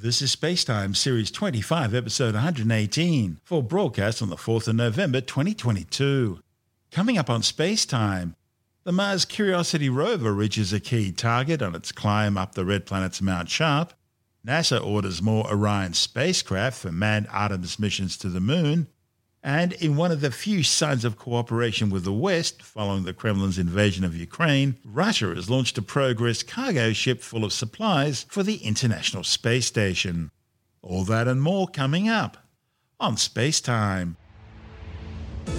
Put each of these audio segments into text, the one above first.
This is Spacetime Series 25, Episode 118, for broadcast on the 4th of November 2022. Coming up on Spacetime, the Mars Curiosity rover reaches a key target on its climb up the red planet's Mount Sharp. NASA orders more Orion spacecraft for manned Artemis missions to the Moon. And in one of the few signs of cooperation with the West following the Kremlin's invasion of Ukraine, Russia has launched a Progress cargo ship full of supplies for the International Space Station. All that and more coming up on Space Time.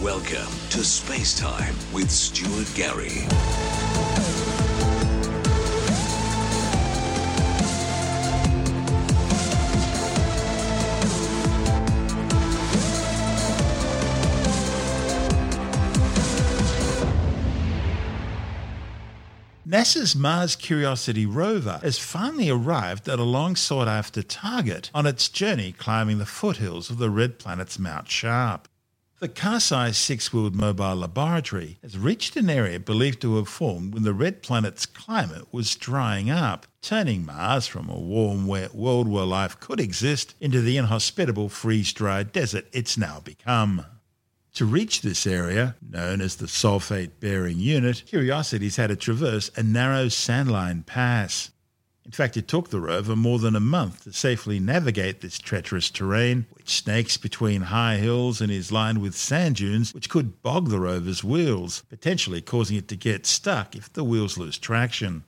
Welcome to Space Time with Stuart Gary. NASA's Mars Curiosity rover has finally arrived at a long sought after target on its journey climbing the foothills of the red planet's Mount Sharp. The car sized six wheeled mobile laboratory has reached an area believed to have formed when the red planet's climate was drying up, turning Mars from a warm, wet world where life could exist into the inhospitable freeze dried desert it's now become. To reach this area, known as the sulfate bearing unit, Curiosity's had to traverse a narrow sandline pass. In fact, it took the rover more than a month to safely navigate this treacherous terrain, which snakes between high hills and is lined with sand dunes which could bog the rover's wheels, potentially causing it to get stuck if the wheels lose traction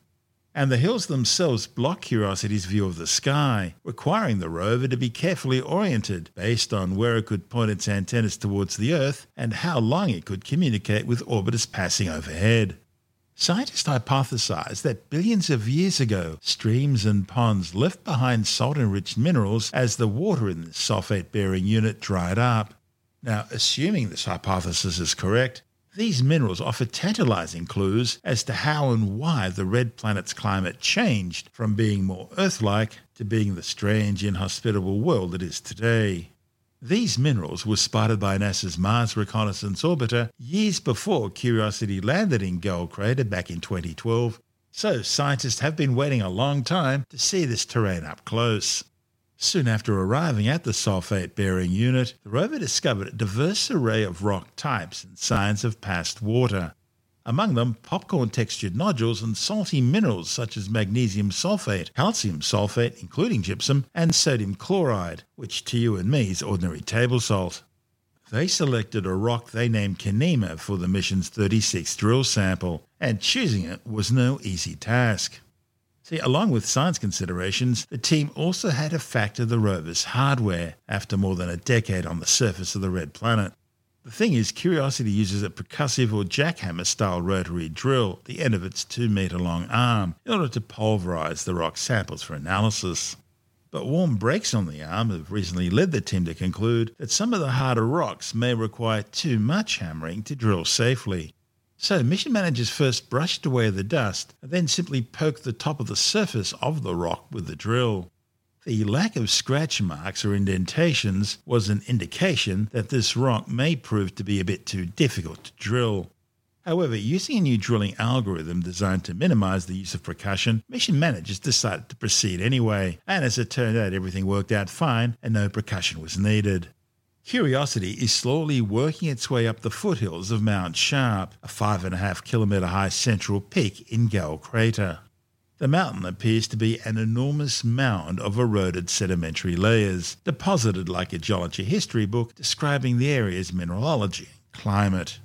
and the hills themselves block Curiosity's view of the sky, requiring the rover to be carefully oriented based on where it could point its antennas towards the Earth and how long it could communicate with orbiters passing overhead. Scientists hypothesized that billions of years ago, streams and ponds left behind salt enriched minerals as the water in the sulfate bearing unit dried up. Now, assuming this hypothesis is correct, these minerals offer tantalizing clues as to how and why the red planet's climate changed from being more Earth like to being the strange, inhospitable world it is today. These minerals were spotted by NASA's Mars Reconnaissance Orbiter years before Curiosity landed in Gale Crater back in 2012, so scientists have been waiting a long time to see this terrain up close. Soon after arriving at the sulfate bearing unit, the rover discovered a diverse array of rock types and signs of past water. Among them, popcorn textured nodules and salty minerals such as magnesium sulfate, calcium sulfate, including gypsum, and sodium chloride, which to you and me is ordinary table salt. They selected a rock they named Canaima for the mission's 36th drill sample, and choosing it was no easy task. See, along with science considerations, the team also had to factor the rover's hardware after more than a decade on the surface of the red planet. The thing is, Curiosity uses a percussive or jackhammer style rotary drill, the end of its 2 metre long arm, in order to pulverise the rock samples for analysis. But warm brakes on the arm have recently led the team to conclude that some of the harder rocks may require too much hammering to drill safely. So mission managers first brushed away the dust and then simply poked the top of the surface of the rock with the drill. The lack of scratch marks or indentations was an indication that this rock may prove to be a bit too difficult to drill. However, using a new drilling algorithm designed to minimize the use of percussion, mission managers decided to proceed anyway, and as it turned out, everything worked out fine and no percussion was needed. Curiosity is slowly working its way up the foothills of Mount Sharp, a five and a half kilometre high central peak in Gale Crater. The mountain appears to be an enormous mound of eroded sedimentary layers, deposited like a geology history book describing the area's mineralogy and climate.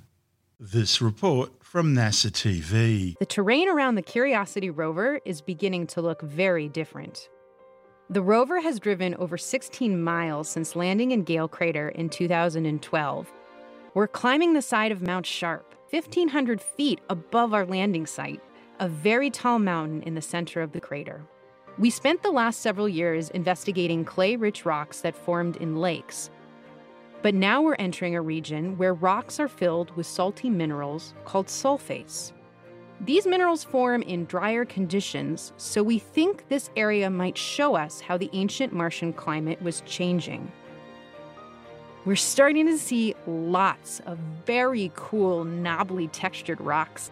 This report from NASA TV. The terrain around the Curiosity rover is beginning to look very different. The rover has driven over 16 miles since landing in Gale Crater in 2012. We're climbing the side of Mount Sharp, 1,500 feet above our landing site, a very tall mountain in the center of the crater. We spent the last several years investigating clay rich rocks that formed in lakes. But now we're entering a region where rocks are filled with salty minerals called sulfates. These minerals form in drier conditions, so we think this area might show us how the ancient Martian climate was changing. We're starting to see lots of very cool, knobbly textured rocks.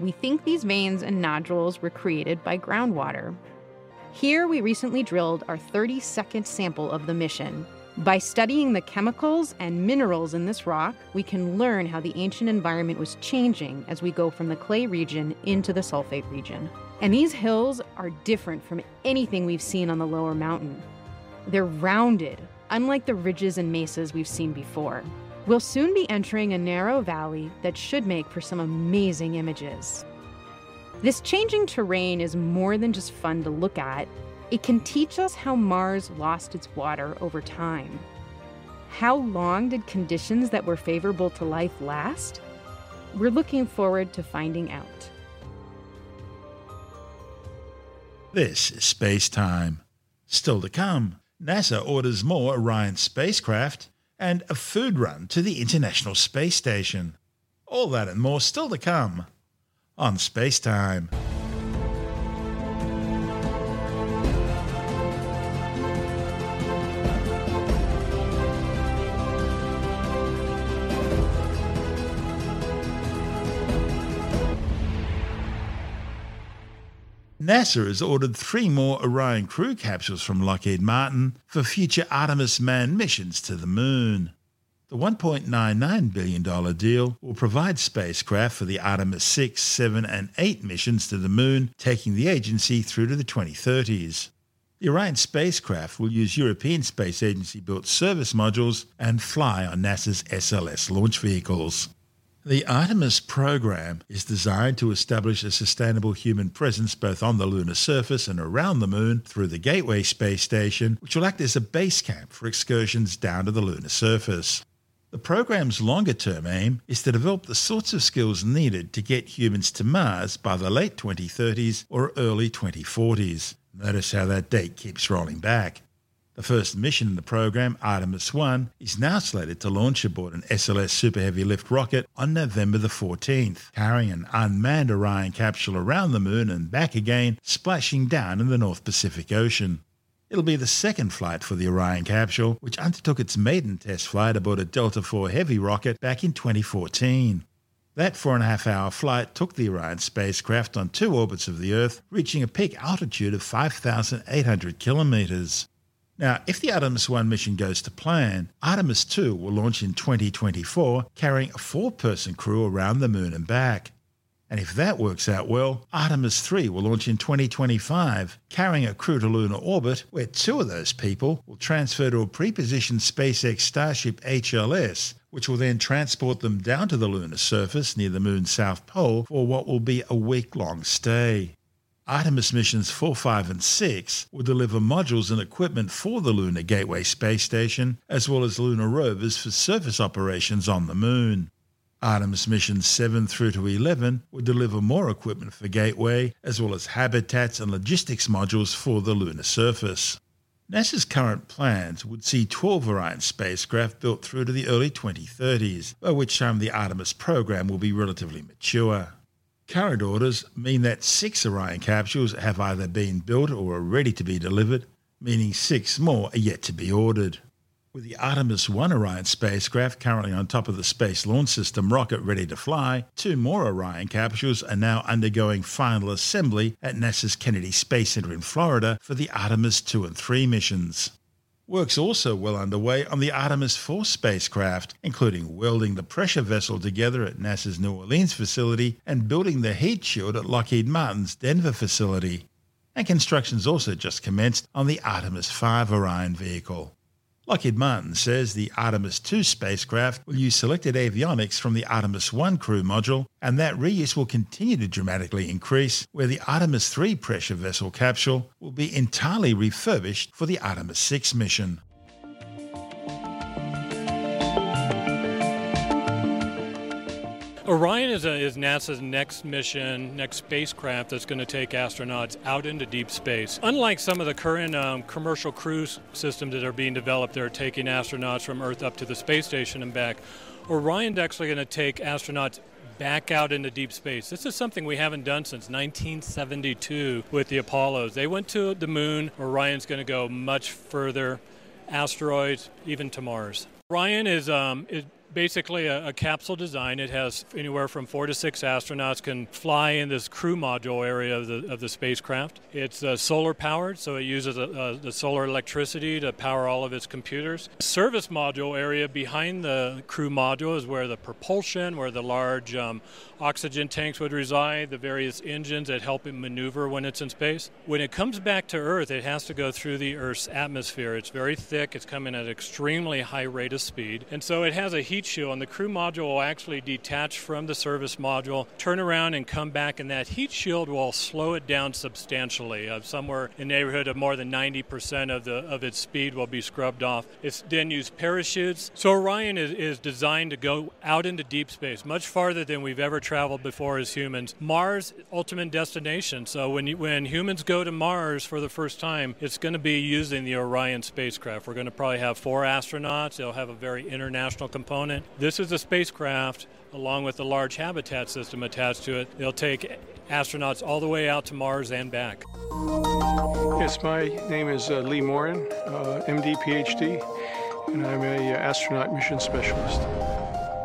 We think these veins and nodules were created by groundwater. Here, we recently drilled our 30 second sample of the mission. By studying the chemicals and minerals in this rock, we can learn how the ancient environment was changing as we go from the clay region into the sulfate region. And these hills are different from anything we've seen on the lower mountain. They're rounded, unlike the ridges and mesas we've seen before. We'll soon be entering a narrow valley that should make for some amazing images. This changing terrain is more than just fun to look at. It can teach us how Mars lost its water over time. How long did conditions that were favorable to life last? We're looking forward to finding out. This is Space Time. Still to come, NASA orders more Orion spacecraft and a food run to the International Space Station. All that and more still to come on Space Time. NASA has ordered three more Orion crew capsules from Lockheed Martin for future Artemis manned missions to the moon. The $1.99 billion deal will provide spacecraft for the Artemis 6, 7, and 8 missions to the Moon, taking the agency through to the 2030s. The Orion spacecraft will use European Space Agency built service modules and fly on NASA's SLS launch vehicles. The Artemis program is designed to establish a sustainable human presence both on the lunar surface and around the Moon through the Gateway space station, which will act as a base camp for excursions down to the lunar surface. The program's longer term aim is to develop the sorts of skills needed to get humans to Mars by the late 2030s or early 2040s. Notice how that date keeps rolling back. The first mission in the program, Artemis 1, is now slated to launch aboard an SLS Super Heavy Lift rocket on November the 14th, carrying an unmanned Orion capsule around the Moon and back again, splashing down in the North Pacific Ocean. It'll be the second flight for the Orion capsule, which undertook its maiden test flight aboard a Delta IV Heavy rocket back in 2014. That four and a half hour flight took the Orion spacecraft on two orbits of the Earth, reaching a peak altitude of 5,800 kilometers. Now, if the Artemis 1 mission goes to plan, Artemis 2 will launch in 2024, carrying a four person crew around the moon and back. And if that works out well, Artemis 3 will launch in 2025, carrying a crew to lunar orbit, where two of those people will transfer to a pre-positioned SpaceX Starship HLS, which will then transport them down to the lunar surface near the moon's south pole for what will be a week long stay. Artemis missions 4, 5, and 6 will deliver modules and equipment for the Lunar Gateway space station, as well as lunar rovers for surface operations on the moon. Artemis missions 7 through to 11 will deliver more equipment for Gateway, as well as habitats and logistics modules for the lunar surface. NASA's current plans would see 12 Orion spacecraft built through to the early 2030s, by which time the Artemis program will be relatively mature. Current orders mean that six Orion capsules have either been built or are ready to be delivered, meaning six more are yet to be ordered. With the Artemis 1 Orion spacecraft currently on top of the Space Launch System rocket ready to fly, two more Orion capsules are now undergoing final assembly at NASA's Kennedy Space Center in Florida for the Artemis 2 and 3 missions. Work's also well underway on the Artemis 4 spacecraft, including welding the pressure vessel together at NASA's New Orleans facility and building the heat shield at Lockheed Martin's Denver facility. And construction's also just commenced on the Artemis 5 Orion vehicle. Lockheed Martin says the Artemis 2 spacecraft will use selected avionics from the Artemis 1 crew module, and that reuse will continue to dramatically increase, where the Artemis 3 pressure vessel capsule will be entirely refurbished for the Artemis 6 mission. Orion is, a, is, NASA's next mission, next spacecraft that's going to take astronauts out into deep space. Unlike some of the current um, commercial cruise systems that are being developed that are taking astronauts from Earth up to the space station and back, Orion's actually going to take astronauts back out into deep space. This is something we haven't done since 1972 with the Apollos. They went to the moon. Orion's going to go much further, asteroids, even to Mars. Orion is, um, is basically a, a, capsule design. It has anywhere from four to six astronauts can fly in this crew module area of the, of the spacecraft. It's uh, solar powered, so it uses a, a, the solar electricity to power all of its computers. Service module area behind the crew module is where the propulsion, where the large um, oxygen tanks would reside, the various engines that help it maneuver when it's in space. When it comes back to Earth, it has to go through the Earth's atmosphere. It's very thick, it's coming at an extremely high rate of speed, and so it has a heat shield, and the crew module will actually detach from the service module, turn around, and come back, and that heat shield will slow it down substantially. Uh, somewhere in the neighborhood of more than 90% of the of its speed will be scrubbed off. It's then used parachutes. So Orion is, is designed to go out into deep space, much farther than we've ever traveled before as humans. Mars, ultimate destination. So when you, when humans go to Mars for the first time, it's going to be using the Orion spacecraft. We're going to probably have four astronauts. They'll have a very international component. This is a spacecraft along with a large habitat system attached to it. They'll take astronauts all the way out to Mars and back. Yes, my name is uh, Lee Morin, uh, MD, PhD, and I'm a uh, astronaut mission specialist.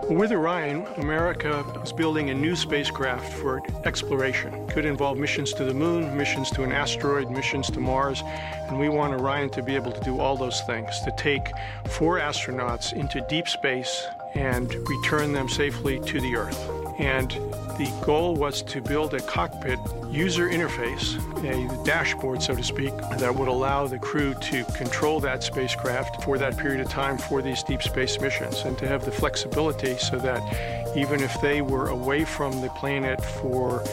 With Orion, America is building a new spacecraft for exploration. Could involve missions to the moon, missions to an asteroid, missions to Mars, and we want Orion to be able to do all those things, to take four astronauts into deep space and return them safely to the Earth. And the goal was to build a cockpit user interface, a dashboard, so to speak, that would allow the crew to control that spacecraft for that period of time for these deep space missions and to have the flexibility so that even if they were away from the planet for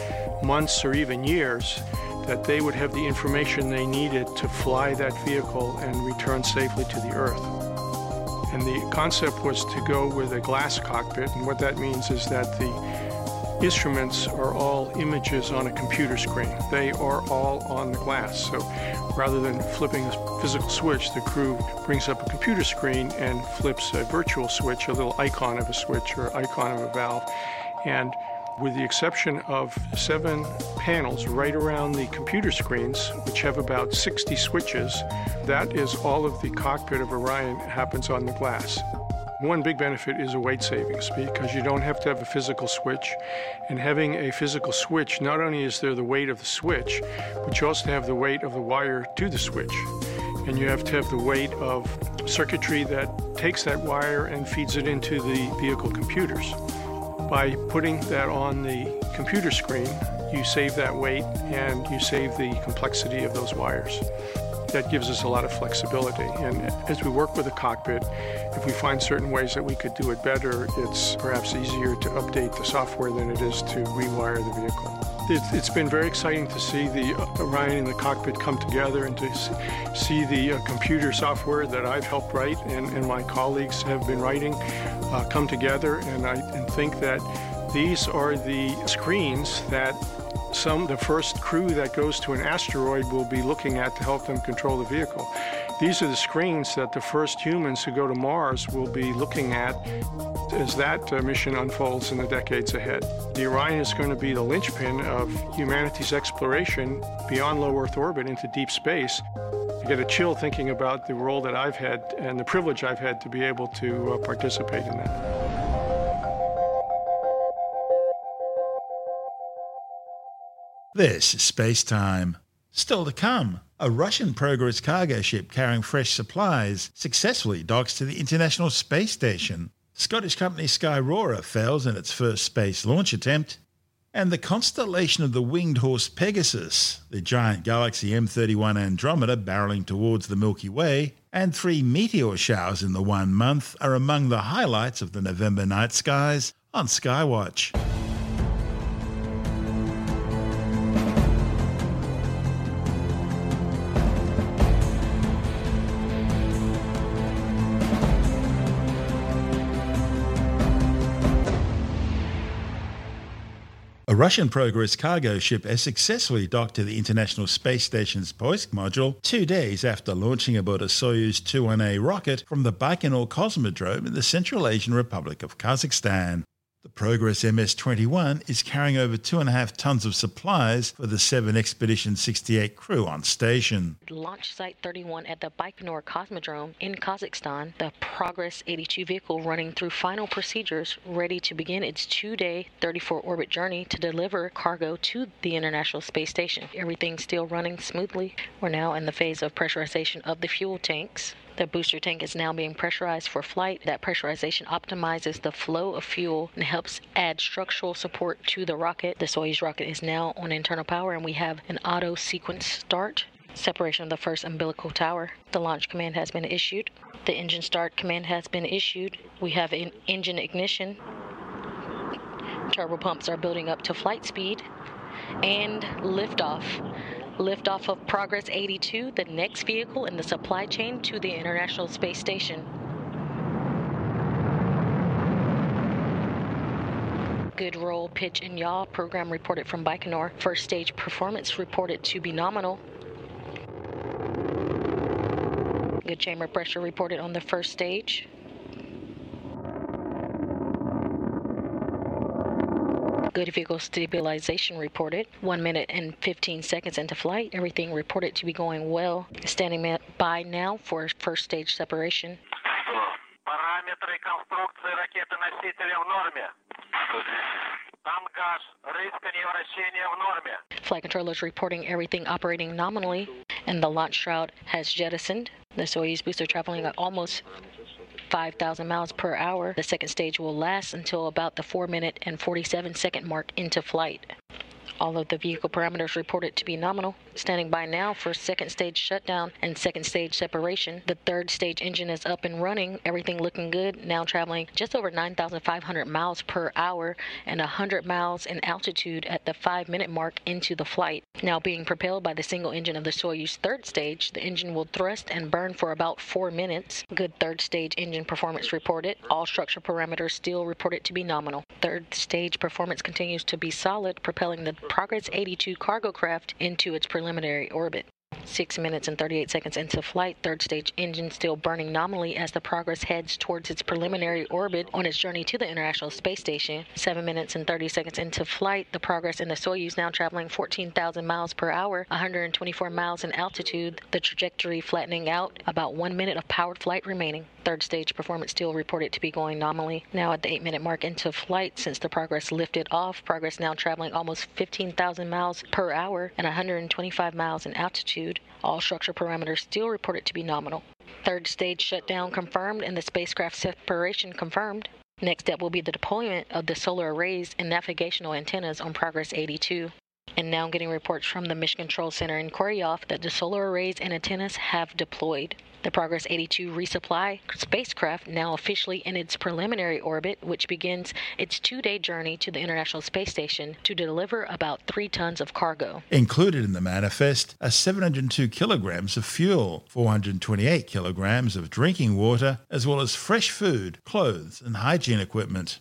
months or even years, that they would have the information they needed to fly that vehicle and return safely to the Earth. And the concept was to go with a glass cockpit, and what that means is that the instruments are all images on a computer screen. They are all on the glass. So rather than flipping a physical switch, the crew brings up a computer screen and flips a virtual switch, a little icon of a switch or icon of a valve. And with the exception of seven panels right around the computer screens, which have about 60 switches, that is all of the cockpit of Orion happens on the glass. One big benefit is a weight savings because you don't have to have a physical switch. And having a physical switch, not only is there the weight of the switch, but you also have the weight of the wire to the switch. And you have to have the weight of circuitry that takes that wire and feeds it into the vehicle computers. By putting that on the computer screen, you save that weight and you save the complexity of those wires that gives us a lot of flexibility. And as we work with the cockpit, if we find certain ways that we could do it better, it's perhaps easier to update the software than it is to rewire the vehicle. it's been very exciting to see the uh, Orion and the cockpit come together and to see the uh, computer software that I've helped write and, and my colleagues have been writing uh, come together. And I and think that these are the screens that some the first crew that goes to an asteroid will be looking at to help them control the vehicle. These are the screens that the first humans who go to Mars will be looking at as that uh, mission unfolds in the decades ahead. The Orion is going to be the linchpin of humanity's exploration beyond low Earth orbit into deep space. I get a chill thinking about the role that I've had and the privilege I've had to be able to uh, participate in that. This is Space Time. Still to come, a Russian Progress cargo ship carrying fresh supplies successfully docks to the International Space Station. Scottish company Skyrora fails in its first space launch attempt. And the constellation of the winged horse Pegasus, the giant galaxy M31 Andromeda barreling towards the Milky Way, and three meteor showers in the one month are among the highlights of the November night skies on Skywatch. Russian Progress cargo ship has successfully docked to the International Space Station's Poisk module two days after launching aboard a Soyuz 21A rocket from the Baikonur Cosmodrome in the Central Asian Republic of Kazakhstan. The Progress MS-21 is carrying over two and a half tons of supplies for the 7 Expedition 68 crew on station. Launch Site 31 at the Baikonur Cosmodrome in Kazakhstan, the Progress 82 vehicle running through final procedures, ready to begin its two-day 34-orbit journey to deliver cargo to the International Space Station. Everything's still running smoothly. We're now in the phase of pressurization of the fuel tanks. The booster tank is now being pressurized for flight. That pressurization optimizes the flow of fuel and helps add structural support to the rocket. The Soyuz rocket is now on internal power, and we have an auto sequence start. Separation of the first umbilical tower. The launch command has been issued. The engine start command has been issued. We have an engine ignition. Turbo pumps are building up to flight speed. And liftoff. Liftoff of Progress 82, the next vehicle in the supply chain to the International Space Station. Good roll, pitch, and yaw. Program reported from Baikonur. First stage performance reported to be nominal. Good chamber pressure reported on the first stage. Good vehicle stabilization reported. One minute and 15 seconds into flight. Everything reported to be going well. Standing by now for first stage separation. Параметры конструкции ракеты-носителя в норме. Тангаж, рыскание вращения в норме. Flight controllers reporting everything operating nominally, and the launch shroud has jettisoned. The Soyuz booster traveling at almost 5,000 miles per hour. The second stage will last until about the 4 minute and 47 second mark into flight. All of the vehicle parameters reported to be nominal. Standing by now for second stage shutdown and second stage separation. The third stage engine is up and running. Everything looking good. Now traveling just over 9,500 miles per hour and 100 miles in altitude at the 5 minute mark into the flight. Now being propelled by the single engine of the Soyuz third stage, the engine will thrust and burn for about 4 minutes. Good third stage engine performance reported. All structure parameters still reported to be nominal. Third stage performance continues to be solid, propelling the Progress 82 cargo craft into its preliminary orbit. Six minutes and 38 seconds into flight, third stage engine still burning nominally as the Progress heads towards its preliminary orbit on its journey to the International Space Station. Seven minutes and 30 seconds into flight, the Progress and the Soyuz now traveling 14,000 miles per hour, 124 miles in altitude, the trajectory flattening out, about one minute of powered flight remaining. Third stage performance still reported to be going nominally. Now at the 8 minute mark into flight, since the Progress lifted off, Progress now traveling almost 15,000 miles per hour and 125 miles in altitude. All structure parameters still reported to be nominal. Third stage shutdown confirmed and the spacecraft separation confirmed. Next step will be the deployment of the solar arrays and navigational antennas on Progress 82. And now I'm getting reports from the Mission Control Center in Korolev that the solar arrays and antennas have deployed. The Progress 82 resupply spacecraft now officially in its preliminary orbit, which begins its two day journey to the International Space Station to deliver about three tons of cargo. Included in the manifest are 702 kilograms of fuel, 428 kilograms of drinking water, as well as fresh food, clothes, and hygiene equipment.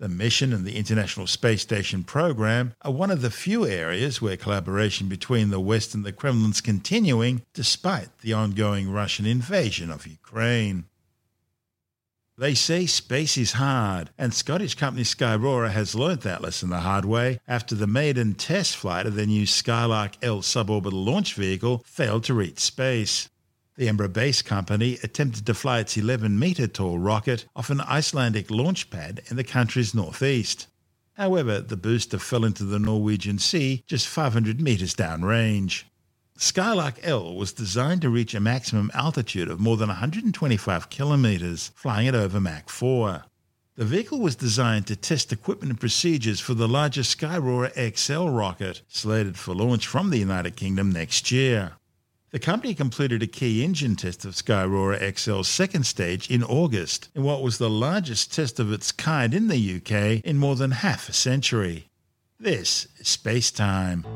The mission and the International Space Station program are one of the few areas where collaboration between the West and the Kremlin's continuing despite the ongoing Russian invasion of Ukraine. They say space is hard, and Scottish company Skyrora has learnt that lesson the hard way after the maiden test flight of their new Skylark L suborbital launch vehicle failed to reach space. The Edinburgh Base Company attempted to fly its 11 metre tall rocket off an Icelandic launch pad in the country's northeast. However, the booster fell into the Norwegian Sea just 500 metres downrange. Skylark L was designed to reach a maximum altitude of more than 125 kilometres, flying it over Mach 4. The vehicle was designed to test equipment and procedures for the larger Skyrora XL rocket, slated for launch from the United Kingdom next year. The company completed a key engine test of Skyrora XL's second stage in August, in what was the largest test of its kind in the UK in more than half a century. This is Space Time.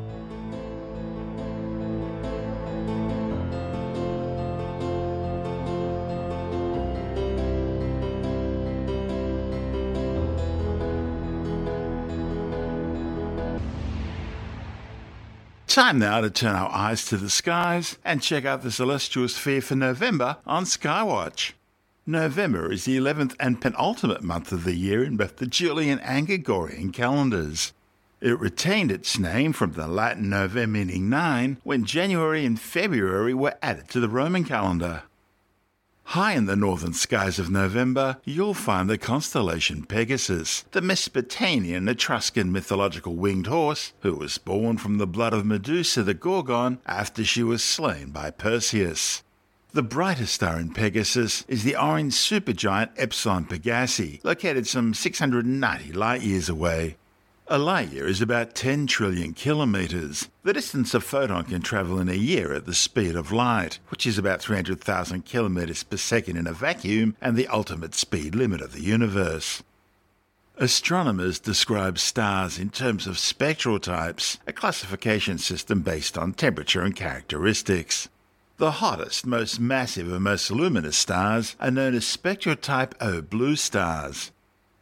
Time now to turn our eyes to the skies and check out the celestial sphere for November on Skywatch. November is the 11th and penultimate month of the year in both the Julian and Gregorian calendars. It retained its name from the Latin Novem meaning nine when January and February were added to the Roman calendar. High in the northern skies of November, you'll find the constellation Pegasus, the Mesopotamian Etruscan mythological winged horse who was born from the blood of Medusa the Gorgon after she was slain by Perseus. The brightest star in Pegasus is the orange supergiant Epsilon Pegasi, located some 690 light years away. A light year is about 10 trillion kilometres, the distance a photon can travel in a year at the speed of light, which is about 300,000 kilometres per second in a vacuum and the ultimate speed limit of the universe. Astronomers describe stars in terms of spectral types, a classification system based on temperature and characteristics. The hottest, most massive, and most luminous stars are known as spectrotype O blue stars.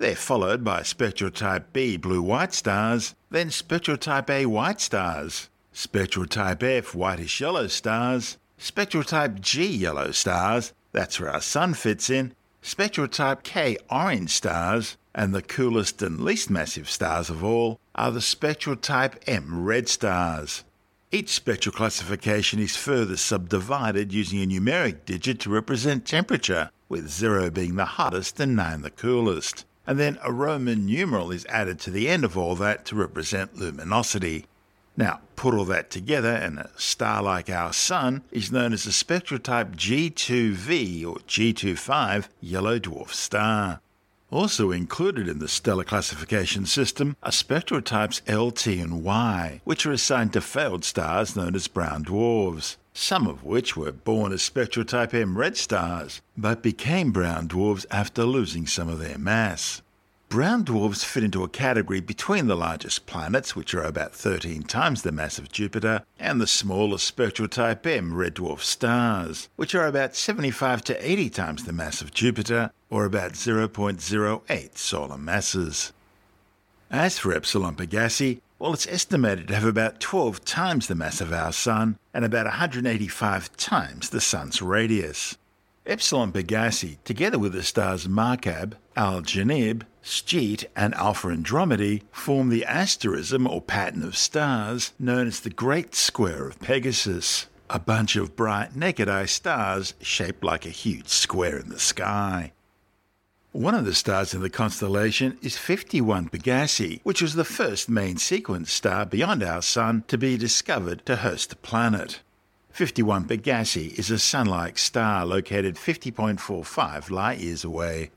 They're followed by spectrotype B blue white stars, then spectrotype A white stars, spectrotype F whitish yellow stars, spectrotype G yellow stars, that's where our sun fits in, spectrotype K orange stars, and the coolest and least massive stars of all are the spectrotype M red stars. Each spectral classification is further subdivided using a numeric digit to represent temperature, with 0 being the hottest and 9 the coolest and then a Roman numeral is added to the end of all that to represent luminosity. Now, put all that together, and a star like our Sun is known as a spectrotype G2V or G25 yellow dwarf star. Also included in the stellar classification system are spectrotypes LT and Y, which are assigned to failed stars known as brown dwarfs some of which were born as spectrotype M red stars, but became brown dwarfs after losing some of their mass. Brown dwarfs fit into a category between the largest planets, which are about 13 times the mass of Jupiter, and the smaller spectrotype M red dwarf stars, which are about 75 to 80 times the mass of Jupiter, or about 0.08 solar masses. As for Epsilon Pegasi, well, it's estimated to have about 12 times the mass of our Sun and about 185 times the Sun's radius. Epsilon Pegasi, together with the stars Markab, Algenib, Scheat, and Alpha Andromedae, form the asterism or pattern of stars known as the Great Square of Pegasus, a bunch of bright naked eye stars shaped like a huge square in the sky. One of the stars in the constellation is 51 Pegasi, which was the first main sequence star beyond our Sun to be discovered to host a planet. 51 Pegasi is a Sun like star located 50.45 light years away.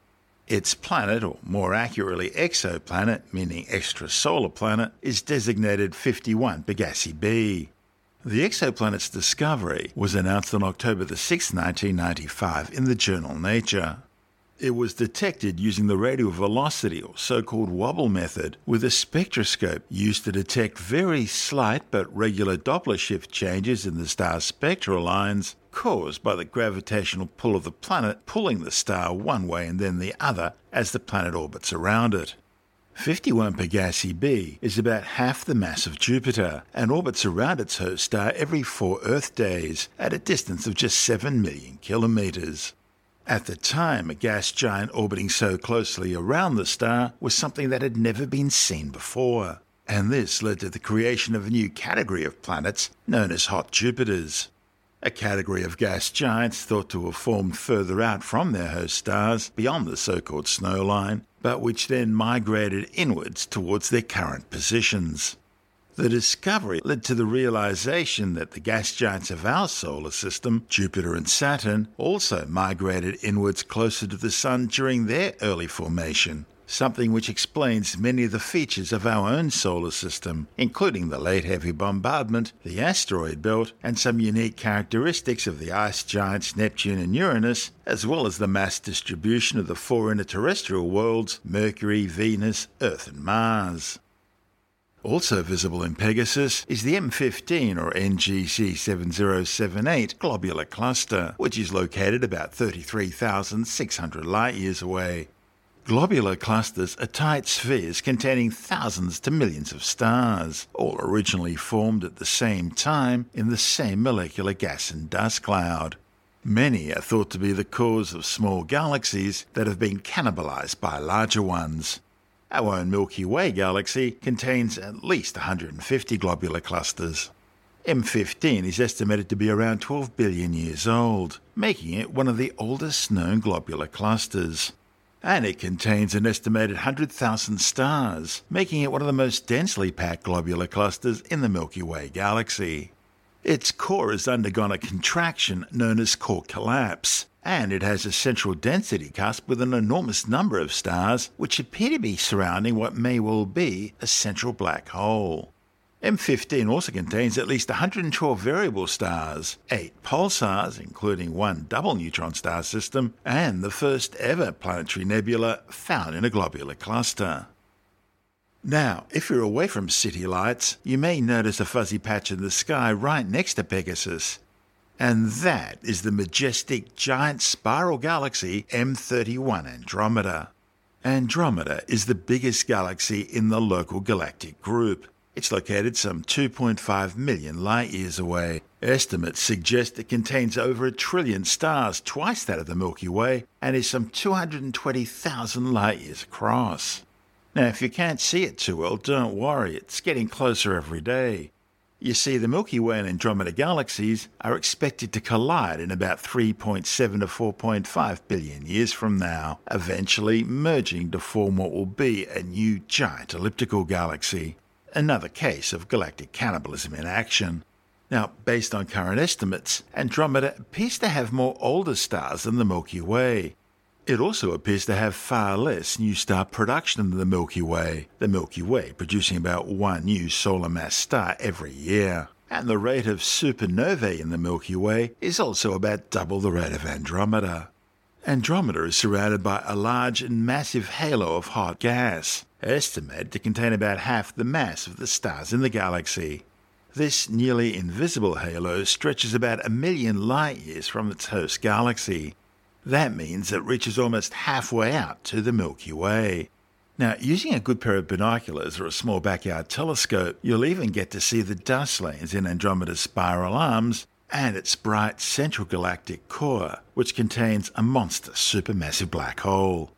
Its planet, or more accurately exoplanet, meaning extrasolar planet, is designated 51 Pegasi b. The exoplanet's discovery was announced on October 6, 1995, in the journal Nature. It was detected using the radial velocity or so called wobble method with a spectroscope used to detect very slight but regular Doppler shift changes in the star's spectral lines caused by the gravitational pull of the planet pulling the star one way and then the other as the planet orbits around it. 51 Pegasi b is about half the mass of Jupiter and orbits around its host star every four Earth days at a distance of just 7 million kilometers. At the time, a gas giant orbiting so closely around the star was something that had never been seen before, and this led to the creation of a new category of planets known as hot Jupiters. A category of gas giants thought to have formed further out from their host stars beyond the so called snow line, but which then migrated inwards towards their current positions. The discovery led to the realization that the gas giants of our solar system, Jupiter and Saturn, also migrated inwards closer to the Sun during their early formation, something which explains many of the features of our own solar system, including the late heavy bombardment, the asteroid belt, and some unique characteristics of the ice giants Neptune and Uranus, as well as the mass distribution of the four inner terrestrial worlds Mercury, Venus, Earth, and Mars. Also visible in Pegasus is the M15 or NGC 7078 globular cluster, which is located about 33,600 light years away. Globular clusters are tight spheres containing thousands to millions of stars, all originally formed at the same time in the same molecular gas and dust cloud. Many are thought to be the cause of small galaxies that have been cannibalized by larger ones. Our own Milky Way galaxy contains at least 150 globular clusters. M15 is estimated to be around 12 billion years old, making it one of the oldest known globular clusters. And it contains an estimated 100,000 stars, making it one of the most densely packed globular clusters in the Milky Way galaxy. Its core has undergone a contraction known as core collapse, and it has a central density cusp with an enormous number of stars which appear to be surrounding what may well be a central black hole. M15 also contains at least 112 variable stars, 8 pulsars, including one double neutron star system, and the first ever planetary nebula found in a globular cluster. Now, if you're away from city lights, you may notice a fuzzy patch in the sky right next to Pegasus. And that is the majestic giant spiral galaxy M31 Andromeda. Andromeda is the biggest galaxy in the local galactic group. It's located some 2.5 million light years away. Estimates suggest it contains over a trillion stars, twice that of the Milky Way, and is some 220,000 light years across. Now, if you can't see it too well, don't worry, it's getting closer every day. You see, the Milky Way and Andromeda galaxies are expected to collide in about 3.7 to 4.5 billion years from now, eventually merging to form what will be a new giant elliptical galaxy. Another case of galactic cannibalism in action. Now, based on current estimates, Andromeda appears to have more older stars than the Milky Way, it also appears to have far less new star production than the Milky Way, the Milky Way producing about one new solar mass star every year. And the rate of supernovae in the Milky Way is also about double the rate of Andromeda. Andromeda is surrounded by a large and massive halo of hot gas, estimated to contain about half the mass of the stars in the galaxy. This nearly invisible halo stretches about a million light years from its host galaxy, that means it reaches almost halfway out to the Milky Way. Now, using a good pair of binoculars or a small backyard telescope, you'll even get to see the dust lanes in Andromeda's spiral arms and its bright central galactic core, which contains a monster supermassive black hole.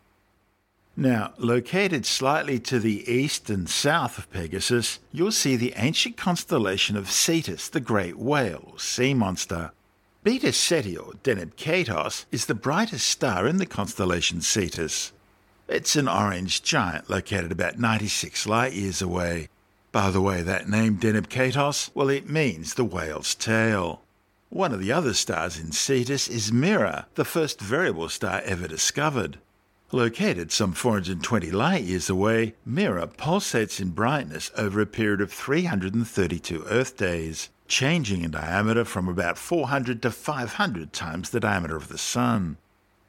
Now, located slightly to the east and south of Pegasus, you'll see the ancient constellation of Cetus, the great whale, or sea monster. Beta Ceti or Deneb Kaitos is the brightest star in the constellation Cetus. It's an orange giant located about 96 light years away. By the way, that name Deneb Kaitos, well, it means the whale's tail. One of the other stars in Cetus is Mira, the first variable star ever discovered. Located some 420 light years away, Mira pulsates in brightness over a period of 332 Earth days changing in diameter from about 400 to 500 times the diameter of the Sun.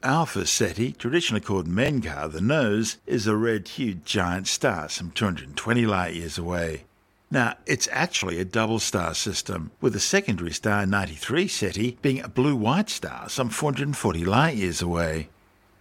Alpha Ceti, traditionally called Menkar, the nose, is a red-hued giant star some 220 light years away. Now, it's actually a double star system, with the secondary star 93 Ceti being a blue-white star some 440 light years away.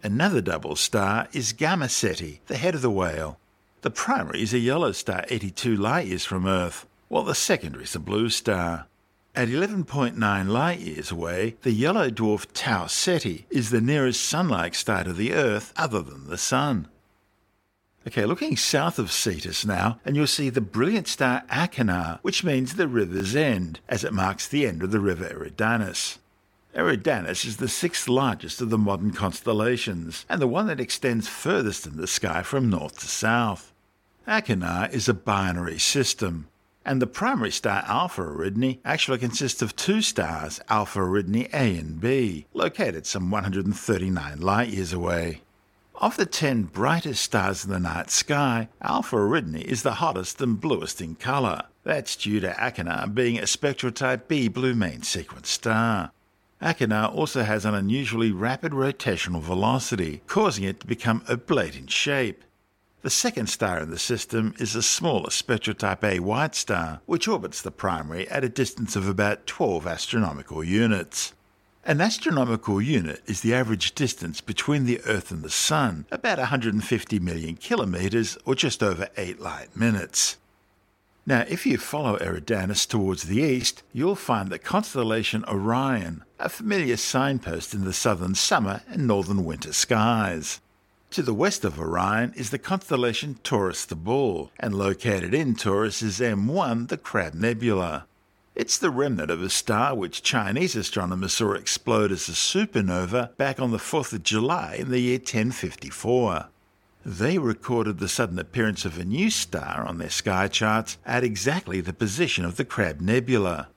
Another double star is Gamma Ceti, the head of the whale. The primary is a yellow star 82 light years from Earth, while the secondary is a blue star. At 11.9 light years away, the yellow dwarf Tau Ceti is the nearest sun-like star to the Earth other than the Sun. Okay, looking south of Cetus now, and you'll see the brilliant star Achernar, which means the river's end, as it marks the end of the river Eridanus. Eridanus is the sixth largest of the modern constellations, and the one that extends furthest in the sky from north to south. Achernar is a binary system, and the primary star Alpha Eridani actually consists of two stars, Alpha Eridani A and B, located some 139 light years away. Of the ten brightest stars in the night sky, Alpha Eridani is the hottest and bluest in colour. That's due to Achernar being a spectral type B blue main sequence star. Achernar also has an unusually rapid rotational velocity, causing it to become oblate in shape. The second star in the system is a smaller Spectrotype A white star, which orbits the primary at a distance of about 12 astronomical units. An astronomical unit is the average distance between the Earth and the Sun, about 150 million kilometres or just over 8 light minutes. Now, if you follow Eridanus towards the east, you'll find the constellation Orion, a familiar signpost in the southern summer and northern winter skies. To the west of Orion is the constellation Taurus the Bull, and located in Taurus is M1, the Crab Nebula. It's the remnant of a star which Chinese astronomers saw explode as a supernova back on the 4th of July in the year 1054. They recorded the sudden appearance of a new star on their sky charts at exactly the position of the Crab Nebula.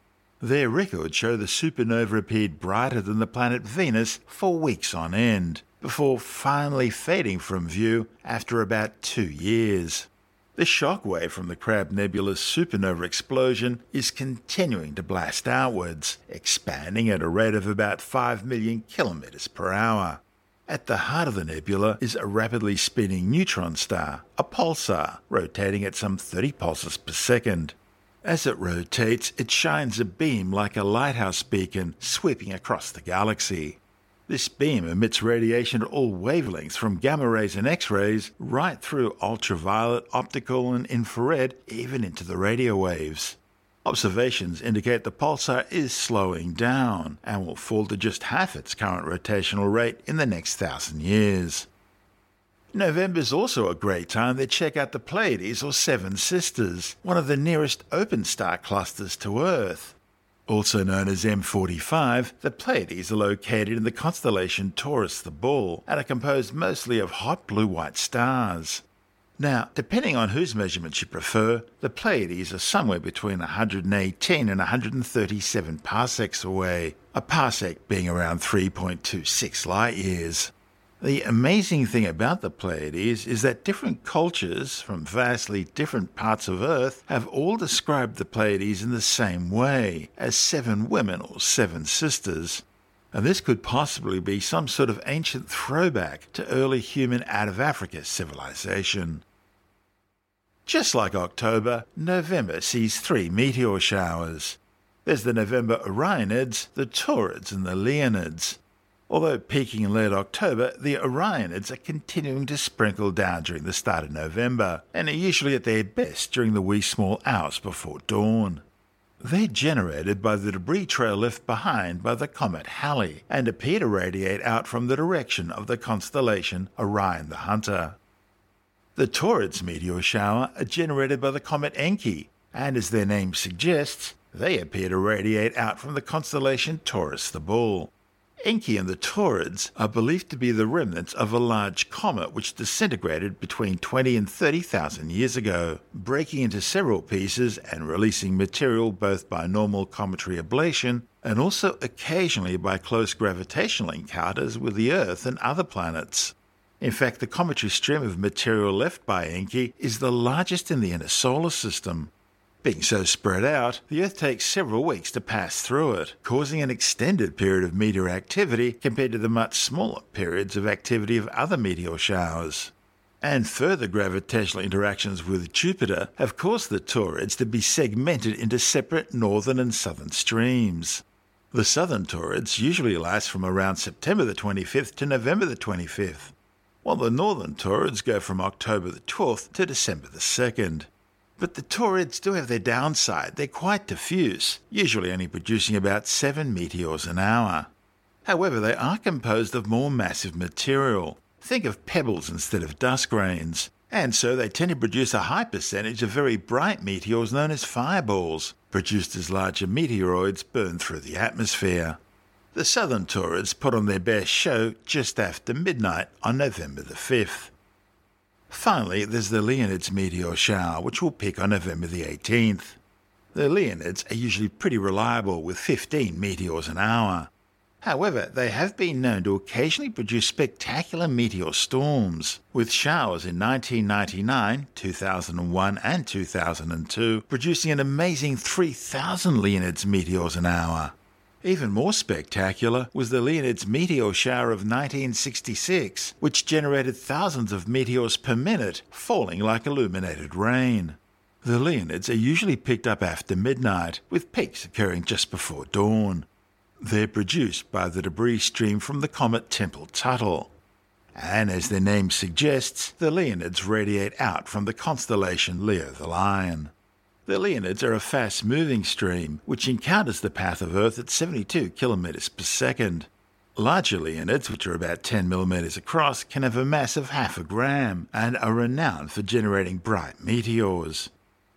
Their records show the supernova appeared brighter than the planet Venus for weeks on end, before finally fading from view after about two years. The shock wave from the Crab Nebula's supernova explosion is continuing to blast outwards, expanding at a rate of about 5 million kilometers per hour. At the heart of the nebula is a rapidly spinning neutron star, a pulsar, rotating at some 30 pulses per second. As it rotates, it shines a beam like a lighthouse beacon sweeping across the galaxy. This beam emits radiation at all wavelengths from gamma rays and X rays right through ultraviolet, optical, and infrared, even into the radio waves. Observations indicate the pulsar is slowing down and will fall to just half its current rotational rate in the next thousand years. November is also a great time to check out the Pleiades or Seven Sisters, one of the nearest open star clusters to Earth. Also known as M45, the Pleiades are located in the constellation Taurus the Bull and are composed mostly of hot blue white stars. Now, depending on whose measurements you prefer, the Pleiades are somewhere between 118 and 137 parsecs away, a parsec being around 3.26 light years. The amazing thing about the Pleiades is that different cultures from vastly different parts of Earth have all described the Pleiades in the same way, as seven women or seven sisters. And this could possibly be some sort of ancient throwback to early human out of Africa civilization. Just like October, November sees three meteor showers. There's the November Orionids, the Taurids, and the Leonids. Although peaking in late October, the Orionids are continuing to sprinkle down during the start of November, and are usually at their best during the wee small hours before dawn. They're generated by the debris trail left behind by the comet Halley, and appear to radiate out from the direction of the constellation Orion the Hunter. The Taurids meteor shower are generated by the comet Encke, and as their name suggests, they appear to radiate out from the constellation Taurus the Bull. Encke and the Taurids are believed to be the remnants of a large comet which disintegrated between 20 and 30,000 years ago, breaking into several pieces and releasing material both by normal cometary ablation and also occasionally by close gravitational encounters with the Earth and other planets. In fact, the cometary stream of material left by Encke is the largest in the inner solar system, being so spread out, the Earth takes several weeks to pass through it, causing an extended period of meteor activity compared to the much smaller periods of activity of other meteor showers. And further gravitational interactions with Jupiter have caused the Taurids to be segmented into separate northern and southern streams. The southern Taurids usually last from around September the 25th to November the 25th, while the northern Taurids go from October the 12th to December the 2nd. But the Taurids do have their downside. They're quite diffuse, usually only producing about 7 meteors an hour. However, they are composed of more massive material. Think of pebbles instead of dust grains. And so they tend to produce a high percentage of very bright meteors known as fireballs, produced as larger meteoroids burn through the atmosphere. The southern Taurids put on their best show just after midnight on November the 5th. Finally, there's the Leonids meteor shower, which will peak on November the 18th. The Leonids are usually pretty reliable with 15 meteors an hour. However, they have been known to occasionally produce spectacular meteor storms, with showers in 1999, 2001, and 2002 producing an amazing 3,000 Leonids meteors an hour. Even more spectacular was the Leonids meteor shower of 1966, which generated thousands of meteors per minute, falling like illuminated rain. The Leonids are usually picked up after midnight, with peaks occurring just before dawn. They're produced by the debris stream from the comet Tempel-Tuttle. And as their name suggests, the Leonids radiate out from the constellation Leo the Lion. The Leonids are a fast moving stream which encounters the path of Earth at 72 kilometres per second. Larger Leonids, which are about 10 millimetres across, can have a mass of half a gram and are renowned for generating bright meteors.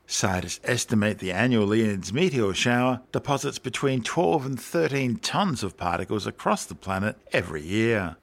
Scientists estimate the annual Leonids meteor shower deposits between 12 and 13 tonnes of particles across the planet every year.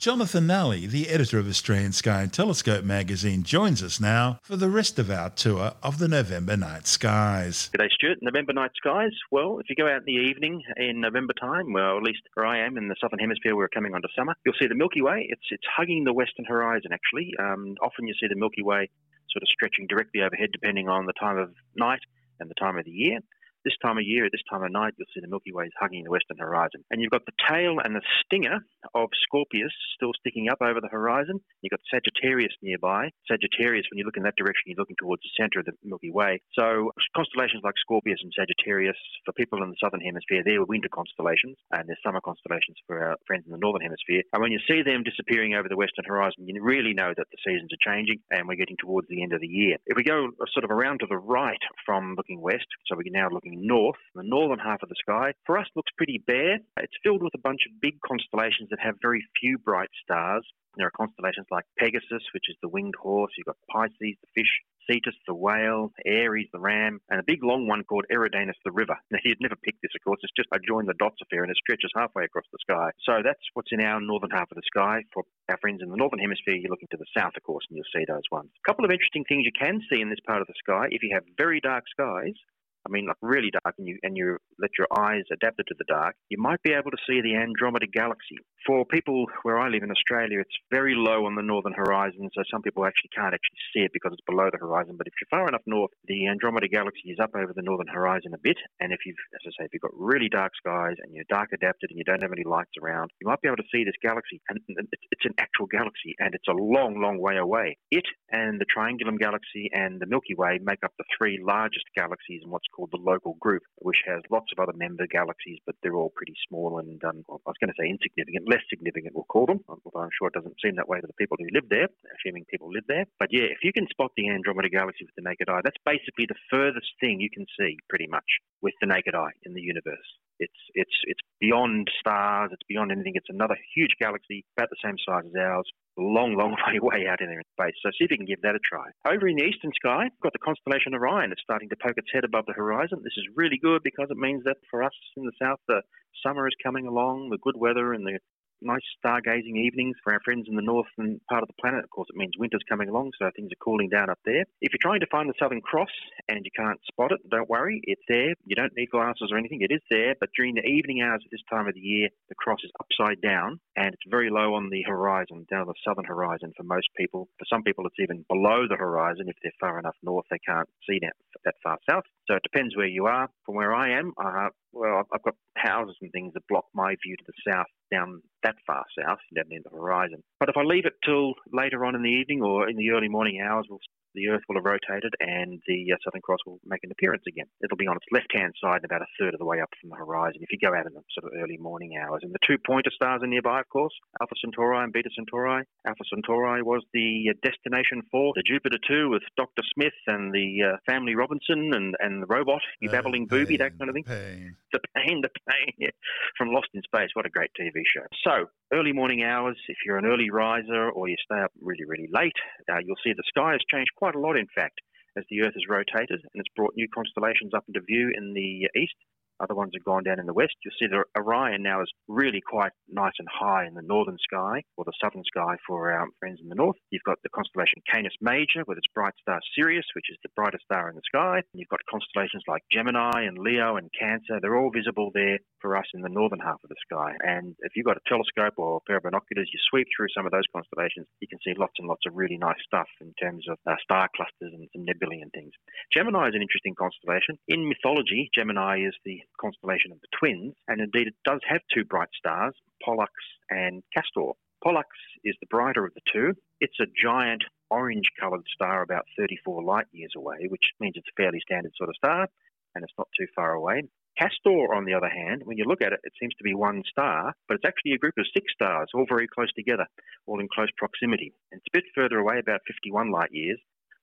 Jonathan Nally, the editor of Australian Sky and Telescope magazine, joins us now for the rest of our tour of the November night skies. G'day, Stuart. November night skies. Well, if you go out in the evening in November time, well, at least where I am in the southern hemisphere, we're coming onto summer. You'll see the Milky Way. It's it's hugging the western horizon. Actually, um, often you see the Milky Way sort of stretching directly overhead, depending on the time of night and the time of the year. This time of year, at this time of night, you'll see the Milky Way is hugging the western horizon. And you've got the tail and the stinger of Scorpius still sticking up over the horizon. You've got Sagittarius nearby. Sagittarius, when you look in that direction, you're looking towards the center of the Milky Way. So constellations like Scorpius and Sagittarius, for people in the southern hemisphere, they're winter constellations, and they're summer constellations for our friends in the northern hemisphere. And when you see them disappearing over the western horizon, you really know that the seasons are changing and we're getting towards the end of the year. If we go sort of around to the right from looking west, so we're now looking north, the northern half of the sky, for us looks pretty bare. It's filled with a bunch of big constellations that have very few bright stars. There are constellations like Pegasus, which is the winged horse. You've got Pisces, the fish, Cetus, the whale, Aries, the ram, and a big long one called Eridanus, the river. Now, you'd never pick this, of course. It's just a join the dots affair, and it stretches halfway across the sky. So that's what's in our northern half of the sky. For our friends in the northern hemisphere, you're looking to the south, of course, and you'll see those ones. A couple of interesting things you can see in this part of the sky. If you have very dark skies, I mean, like really dark, and you and you let your eyes adapt it to the dark, you might be able to see the Andromeda Galaxy. For people where I live in Australia, it's very low on the northern horizon, so some people actually can't actually see it because it's below the horizon. But if you're far enough north, the Andromeda Galaxy is up over the northern horizon a bit. And if you've, as I say, if you've got really dark skies and you're dark adapted and you don't have any lights around, you might be able to see this galaxy. And it's an actual galaxy, and it's a long, long way away. It and the Triangulum Galaxy and the Milky Way make up the three largest galaxies in what's called the local group, which has lots of other member galaxies, but they're all pretty small and um, I was going to say insignificant, less significant, we'll call them, although I'm sure it doesn't seem that way to the people who live there, assuming people live there. But yeah, if you can spot the Andromeda Galaxy with the naked eye, that's basically the furthest thing you can see, pretty much, with the naked eye in the universe. It's it's it's beyond stars. It's beyond anything. It's another huge galaxy, about the same size as ours. Long, long way, way out in there in space. So see if you can give that a try. Over in the eastern sky, we've got the constellation Orion. It's starting to poke its head above the horizon. This is really good because it means that for us in the south, the summer is coming along, the good weather and the nice stargazing evenings for our friends in the northern part of the planet. Of course, it means winter's coming along, so things are cooling down up there. If you're trying to find the Southern Cross and you can't spot it, don't worry, it's there. You don't need glasses or anything, it is there, but during the evening hours at this time of the year, the cross is upside down and it's very low on the horizon, down the southern horizon for most people. For some people, it's even below the horizon. If they're far enough north, they can't see that, that far south. So it depends where you are. From where I am, uh, well, I've got houses and things that block my view to the south down that far south, down near the horizon. But if I leave it till later on in the evening or in the early morning hours, we'll the Earth will have rotated and the uh, Southern Cross will make an appearance again. It'll be on its left hand side about a third of the way up from the horizon if you go out in the sort of early morning hours. And the two pointer stars are nearby, of course, Alpha Centauri and Beta Centauri. Alpha Centauri was the uh, destination for the Jupiter 2 with Dr. Smith and the uh, family Robinson and, and the robot, you babbling booby, that kind of thing. Pain. The pain, the pain yeah. from Lost in Space. What a great TV show. So, early morning hours, if you're an early riser or you stay up really, really late, uh, you'll see the sky has changed quite a lot, in fact, as the Earth has rotated and it's brought new constellations up into view in the east. Other ones have gone down in the west. You'll see that Orion now is really quite nice and high in the northern sky or the southern sky for our friends in the north. You've got the constellation Canis Major with its bright star Sirius, which is the brightest star in the sky. And you've got constellations like Gemini and Leo and Cancer. They're all visible there for us in the northern half of the sky. And if you've got a telescope or a pair of binoculars, you sweep through some of those constellations, you can see lots and lots of really nice stuff in terms of uh, star clusters and some nebulae and things. Gemini is an interesting constellation. In mythology, Gemini is the constellation of the twins, and indeed it does have two bright stars, Pollux and Castor. Pollux is the brighter of the two. It's a giant orange coloured star about 34 light years away, which means it's a fairly standard sort of star and it's not too far away. Castor, on the other hand, when you look at it, it seems to be one star, but it's actually a group of six stars, all very close together, all in close proximity. And it's a bit further away, about 51 light years,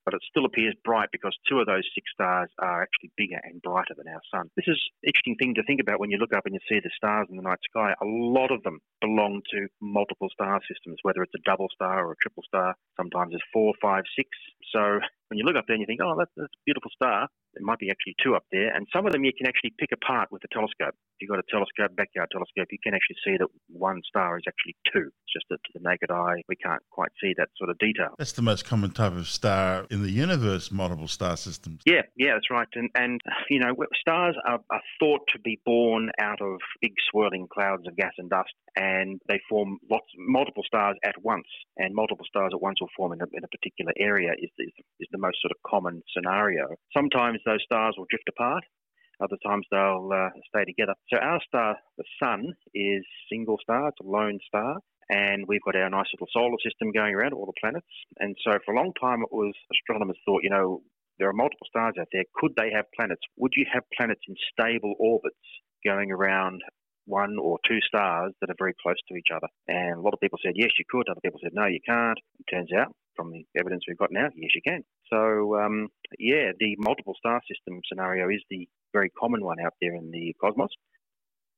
but it still appears bright because two of those six stars are actually bigger and brighter than our sun. This is an interesting thing to think about when you look up and you see the stars in the night sky. A lot of them belong to multiple star systems, whether it's a double star or a triple star. Sometimes it's four, five, six. So when you look up there and you think, oh, that's, that's a beautiful star, there might be actually two up there. And some of them you can actually pick apart with a telescope. If you've got a telescope, backyard telescope, you can actually see that one star is actually two. It's just that to the naked eye, we can't quite see that sort of detail. That's the most common type of star in the universe, multiple star systems. Yeah, yeah, that's right. And, and you know, stars are, are thought to be born out of big swirling clouds of gas and dust, and they form lots, multiple stars at once. And multiple stars at once will form in a, in a particular area is, is, is the most sort of common scenario. Sometimes those stars will drift apart. Other times they'll uh, stay together. So our star, the sun, is single star. It's a lone star, and we've got our nice little solar system going around all the planets. And so for a long time, it was astronomers thought, you know, there are multiple stars out there. Could they have planets? Would you have planets in stable orbits going around one or two stars that are very close to each other? And a lot of people said, yes, you could. Other people said, no, you can't. It turns out, from the evidence we've got now, yes, you can. So, um, yeah, the multiple star system scenario is the very common one out there in the cosmos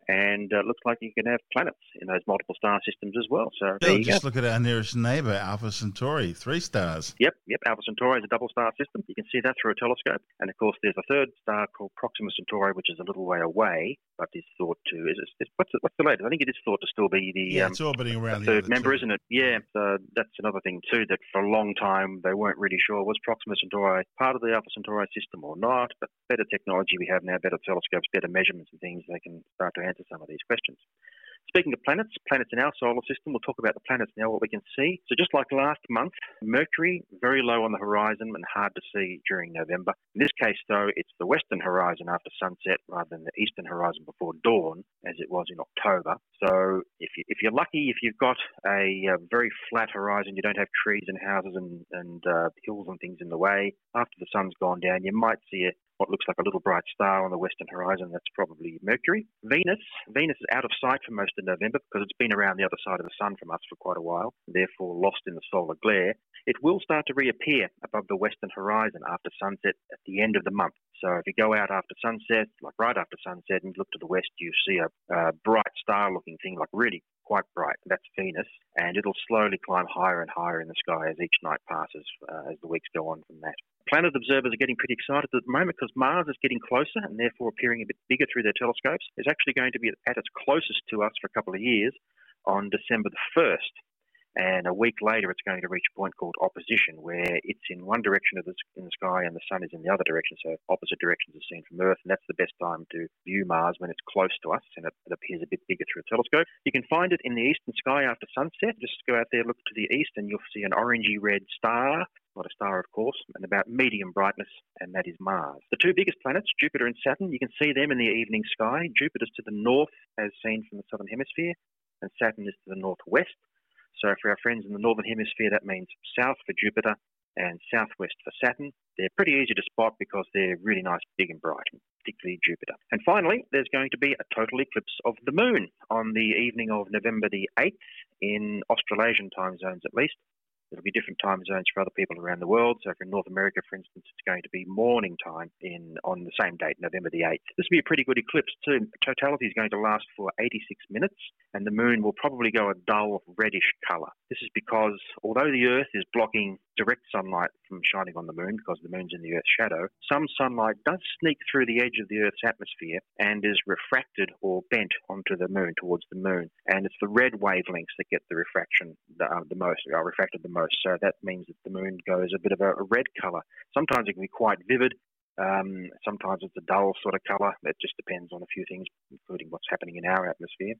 and uh, looks like you can have planets in those multiple star systems as well. So yeah, just go. look at our nearest neighbour, Alpha Centauri, three stars. Yep, yep. Alpha Centauri is a double star system. You can see that through a telescope. And of course, there's a third star called Proxima Centauri, which is a little way away, but is thought to is, is what's, the, what's the latest? I think it is thought to still be the yeah, um, it's orbiting around the third member, two. isn't it? Yeah. So that's another thing too that for a long time they weren't really sure was Proxima Centauri part of the Alpha Centauri system or not. But better technology we have now, better telescopes, better measurements and things, they can start to answer some of these questions. Speaking of planets, planets in our solar system, we'll talk about the planets now, what we can see. So, just like last month, Mercury, very low on the horizon and hard to see during November. In this case, though, it's the western horizon after sunset rather than the eastern horizon before dawn, as it was in October. So, if, you, if you're lucky, if you've got a, a, very flat horizon, you don't have trees and houses and, and uh, hills and things in the way, after the sun's gone down, you might see a, what looks like a little bright star on the western horizon. That's probably Mercury. Venus. Venus is out of sight for most of November because it's been around the other side of the sun from us for quite a while, therefore lost in the solar glare. It will start to reappear above the western horizon after sunset at the end of the month. So if you go out after sunset, like right after sunset, and look to the west, you see a, a bright star-looking thing, like really quite bright. That's Venus, and it'll slowly climb higher and higher in the sky as each night passes, uh, as the weeks go on from that. Planet observers are getting pretty excited at the moment because Mars is getting closer and therefore appearing a bit bigger through their telescopes. It's actually going to be at its closest to us for a couple of years on December the 1st. And a week later, it's going to reach a point called opposition, where it's in one direction of the, in the sky and the sun is in the other direction. So opposite directions are seen from Earth, and that's the best time to view Mars when it's close to us and it, it appears a bit bigger through a telescope. You can find it in the eastern sky after sunset. Just go out there, look to the east, and you'll see an orangey red star not a star, of course, and about medium brightness, and that is Mars. The two biggest planets, Jupiter and Saturn, you can see them in the evening sky. Jupiter's to the north, as seen from the southern hemisphere, and Saturn is to the northwest. So for our friends in the northern hemisphere, that means south for Jupiter and southwest for Saturn. They're pretty easy to spot because they're really nice, big and bright, particularly Jupiter. And finally, there's going to be a total eclipse of the moon on the evening of November the 8th in Australasian time zones at least. There'll be different time zones for other people around the world. So, for North America, for instance, it's going to be morning time in on the same date, November the 8th. This will be a pretty good eclipse too. Totality is going to last for 86 minutes, and the moon will probably go a dull reddish colour. This is because although the Earth is blocking direct sunlight from shining on the moon because the moon's in the Earth's shadow, some sunlight does sneak through the edge of the Earth's atmosphere and is refracted or bent onto the moon, towards the moon. And it's the red wavelengths that get the refraction uh, the most, are refracted the most most. So that means that the moon goes a bit of a, a red colour. Sometimes it can be quite vivid. Um, sometimes it's a dull sort of colour. It just depends on a few things, including what's happening in our atmosphere.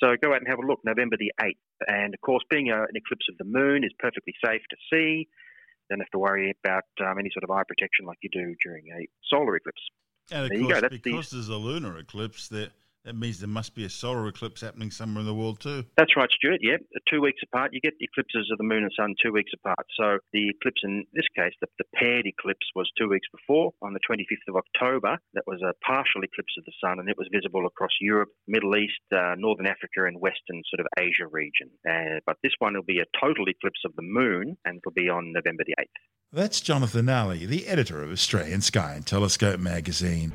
So go out and have a look, November the 8th. And of course, being a, an eclipse of the moon is perfectly safe to see. Don't have to worry about um, any sort of eye protection like you do during a solar eclipse. And of there course, because the... there's a lunar eclipse, there, That means there must be a solar eclipse happening somewhere in the world too. That's right, Stuart. Yeah, two weeks apart. You get eclipses of the moon and sun two weeks apart. So the eclipse in this case, the, the paired eclipse, was two weeks before on the 25th of October. That was a partial eclipse of the sun, and it was visible across Europe, Middle East, uh, Northern Africa, and Western sort of Asia region. Uh, but this one will be a total eclipse of the moon, and it'll be on November the 8th. That's Jonathan Nally, the editor of Australian Sky and Telescope magazine.